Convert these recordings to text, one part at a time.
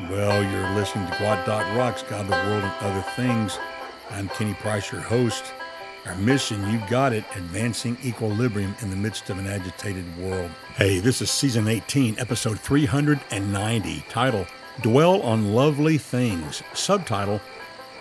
Well, you're listening to Gwot Dot Rocks, God, the World, and Other Things. I'm Kenny Price, your host. Our mission, you got it, advancing equilibrium in the midst of an agitated world. Hey, this is season 18, episode 390, title Dwell on Lovely Things, subtitle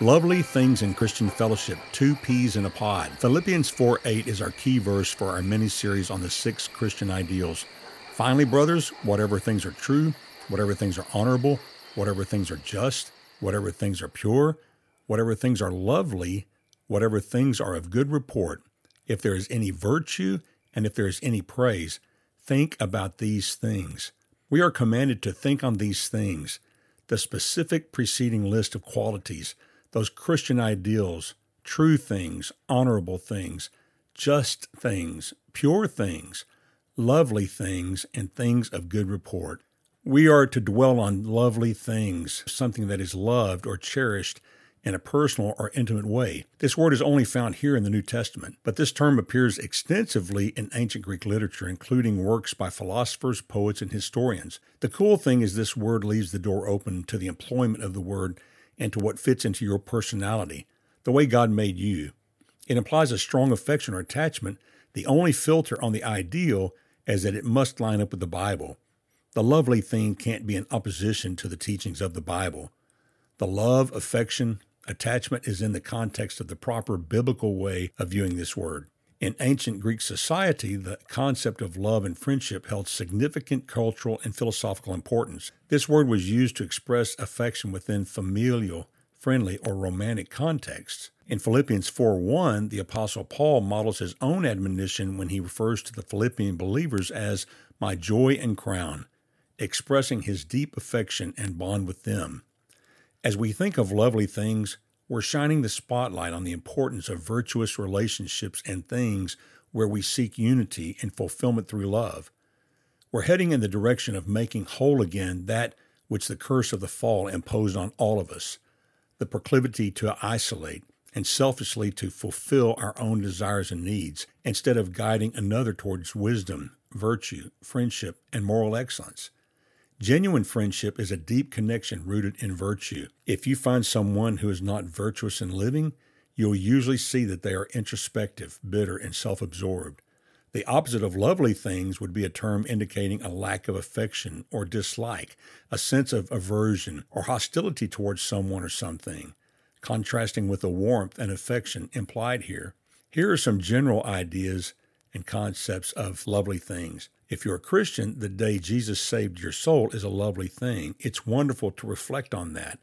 Lovely Things in Christian Fellowship, Two Peas in a Pod. Philippians 4 8 is our key verse for our mini series on the six Christian ideals. Finally, brothers, whatever things are true, whatever things are honorable, whatever things are just, whatever things are pure, whatever things are lovely, whatever things are of good report, if there is any virtue and if there is any praise, think about these things. We are commanded to think on these things, the specific preceding list of qualities, those Christian ideals, true things, honorable things, just things, pure things, lovely things, and things of good report. We are to dwell on lovely things, something that is loved or cherished in a personal or intimate way. This word is only found here in the New Testament, but this term appears extensively in ancient Greek literature, including works by philosophers, poets, and historians. The cool thing is this word leaves the door open to the employment of the word and to what fits into your personality, the way God made you. It implies a strong affection or attachment. The only filter on the ideal is that it must line up with the Bible. The lovely thing can't be in opposition to the teachings of the Bible. The love, affection, attachment is in the context of the proper biblical way of viewing this word. In ancient Greek society, the concept of love and friendship held significant cultural and philosophical importance. This word was used to express affection within familial, friendly, or romantic contexts. In Philippians 4:1, the apostle Paul models his own admonition when he refers to the Philippian believers as my joy and crown expressing his deep affection and bond with them. As we think of lovely things, we're shining the spotlight on the importance of virtuous relationships and things where we seek unity and fulfillment through love. We're heading in the direction of making whole again that which the curse of the fall imposed on all of us the proclivity to isolate and selfishly to fulfill our own desires and needs instead of guiding another towards wisdom, virtue, friendship, and moral excellence. Genuine friendship is a deep connection rooted in virtue. If you find someone who is not virtuous in living, you'll usually see that they are introspective, bitter, and self absorbed. The opposite of lovely things would be a term indicating a lack of affection or dislike, a sense of aversion or hostility towards someone or something, contrasting with the warmth and affection implied here. Here are some general ideas and concepts of lovely things. If you're a Christian, the day Jesus saved your soul is a lovely thing. It's wonderful to reflect on that.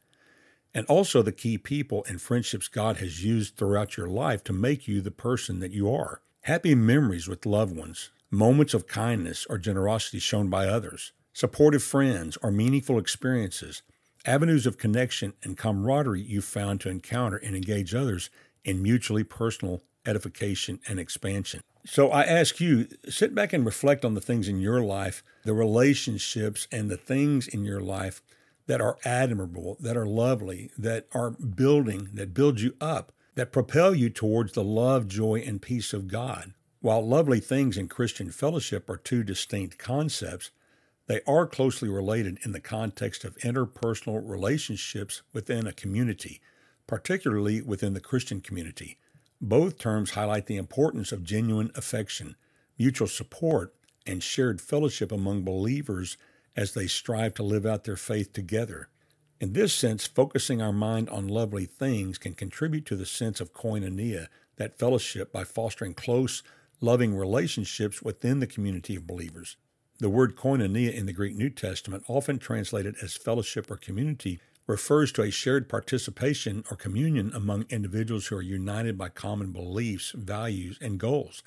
And also the key people and friendships God has used throughout your life to make you the person that you are. Happy memories with loved ones, moments of kindness or generosity shown by others, supportive friends or meaningful experiences, avenues of connection and camaraderie you found to encounter and engage others in mutually personal edification and expansion. So I ask you, sit back and reflect on the things in your life, the relationships and the things in your life that are admirable, that are lovely, that are building, that build you up, that propel you towards the love, joy, and peace of God. While lovely things in Christian fellowship are two distinct concepts, they are closely related in the context of interpersonal relationships within a community, particularly within the Christian community. Both terms highlight the importance of genuine affection, mutual support, and shared fellowship among believers as they strive to live out their faith together. In this sense, focusing our mind on lovely things can contribute to the sense of koinonia, that fellowship, by fostering close, loving relationships within the community of believers. The word koinonia in the Greek New Testament, often translated as fellowship or community, refers to a shared participation or communion among individuals who are united by common beliefs, values, and goals.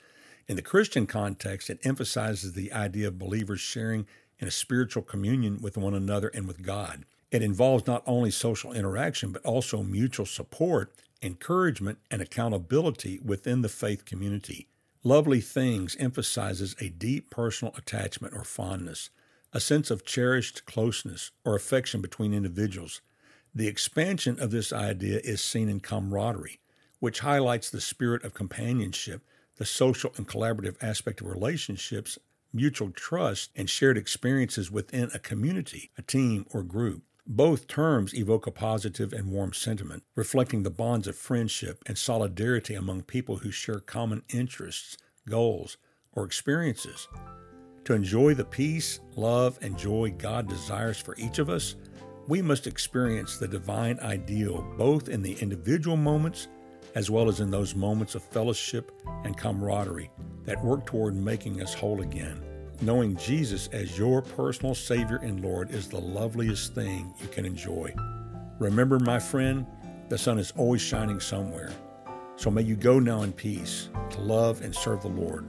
In the Christian context, it emphasizes the idea of believers sharing in a spiritual communion with one another and with God. It involves not only social interaction, but also mutual support, encouragement, and accountability within the faith community. Lovely Things emphasizes a deep personal attachment or fondness, a sense of cherished closeness or affection between individuals. The expansion of this idea is seen in camaraderie, which highlights the spirit of companionship, the social and collaborative aspect of relationships, mutual trust, and shared experiences within a community, a team, or group. Both terms evoke a positive and warm sentiment, reflecting the bonds of friendship and solidarity among people who share common interests, goals, or experiences. To enjoy the peace, love, and joy God desires for each of us, we must experience the divine ideal both in the individual moments as well as in those moments of fellowship and camaraderie that work toward making us whole again. Knowing Jesus as your personal Savior and Lord is the loveliest thing you can enjoy. Remember, my friend, the sun is always shining somewhere. So may you go now in peace to love and serve the Lord.